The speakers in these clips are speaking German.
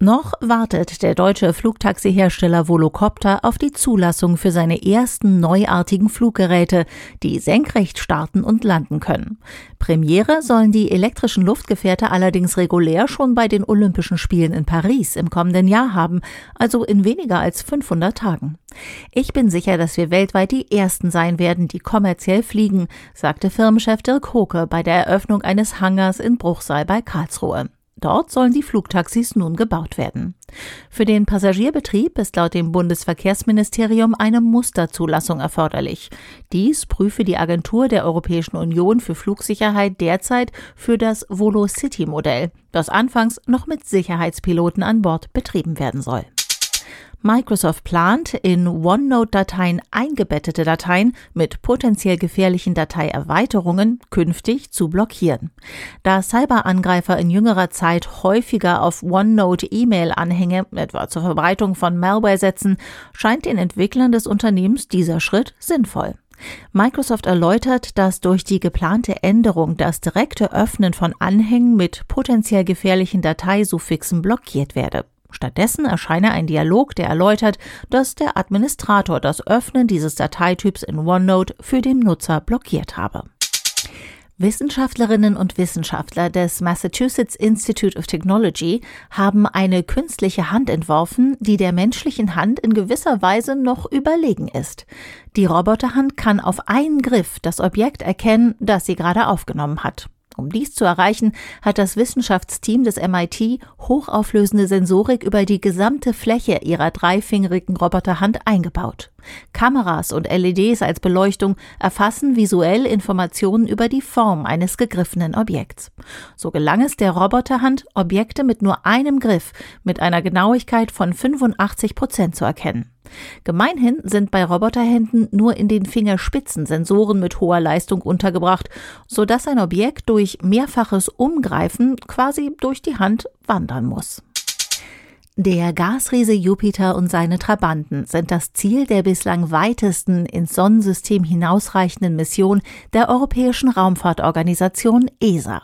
Noch wartet der deutsche Flugtaxihersteller Volocopter auf die Zulassung für seine ersten neuartigen Fluggeräte, die senkrecht starten und landen können. Premiere sollen die elektrischen Luftgefährte allerdings regulär schon bei den Olympischen Spielen in Paris im kommenden Jahr haben, also in weniger als 500 Tagen. Ich bin sicher, dass wir weltweit die Ersten sein werden, die kommerziell fliegen, sagte Firmenchef Dirk Hoke bei der Eröffnung eines Hangars in Bruchsal bei Karlsruhe. Dort sollen die Flugtaxis nun gebaut werden. Für den Passagierbetrieb ist laut dem Bundesverkehrsministerium eine Musterzulassung erforderlich. Dies prüfe die Agentur der Europäischen Union für Flugsicherheit derzeit für das Volocity-Modell, das anfangs noch mit Sicherheitspiloten an Bord betrieben werden soll. Microsoft plant, in OneNote-Dateien eingebettete Dateien mit potenziell gefährlichen Dateierweiterungen künftig zu blockieren. Da Cyberangreifer in jüngerer Zeit häufiger auf OneNote-E-Mail-Anhänge, etwa zur Verbreitung von Malware setzen, scheint den Entwicklern des Unternehmens dieser Schritt sinnvoll. Microsoft erläutert, dass durch die geplante Änderung das direkte Öffnen von Anhängen mit potenziell gefährlichen Dateisuffixen blockiert werde. Stattdessen erscheine ein Dialog, der erläutert, dass der Administrator das Öffnen dieses Dateityps in OneNote für den Nutzer blockiert habe. Wissenschaftlerinnen und Wissenschaftler des Massachusetts Institute of Technology haben eine künstliche Hand entworfen, die der menschlichen Hand in gewisser Weise noch überlegen ist. Die Roboterhand kann auf einen Griff das Objekt erkennen, das sie gerade aufgenommen hat. Um dies zu erreichen, hat das Wissenschaftsteam des MIT hochauflösende Sensorik über die gesamte Fläche ihrer dreifingerigen Roboterhand eingebaut. Kameras und LEDs als Beleuchtung erfassen visuell Informationen über die Form eines gegriffenen Objekts. So gelang es der Roboterhand, Objekte mit nur einem Griff mit einer Genauigkeit von 85 Prozent zu erkennen. Gemeinhin sind bei Roboterhänden nur in den Fingerspitzen Sensoren mit hoher Leistung untergebracht, sodass ein Objekt durch mehrfaches Umgreifen quasi durch die Hand wandern muss. Der Gasriese Jupiter und seine Trabanten sind das Ziel der bislang weitesten ins Sonnensystem hinausreichenden Mission der Europäischen Raumfahrtorganisation ESA.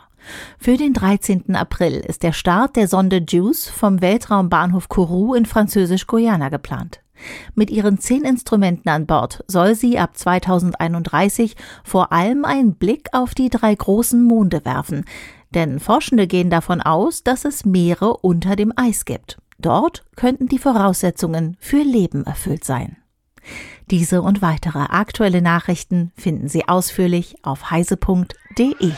Für den 13. April ist der Start der Sonde JUICE vom Weltraumbahnhof Kourou in Französisch-Guyana geplant. Mit ihren zehn Instrumenten an Bord soll sie ab 2031 vor allem einen Blick auf die drei großen Monde werfen, denn Forschende gehen davon aus, dass es Meere unter dem Eis gibt. Dort könnten die Voraussetzungen für Leben erfüllt sein. Diese und weitere aktuelle Nachrichten finden Sie ausführlich auf heise.de.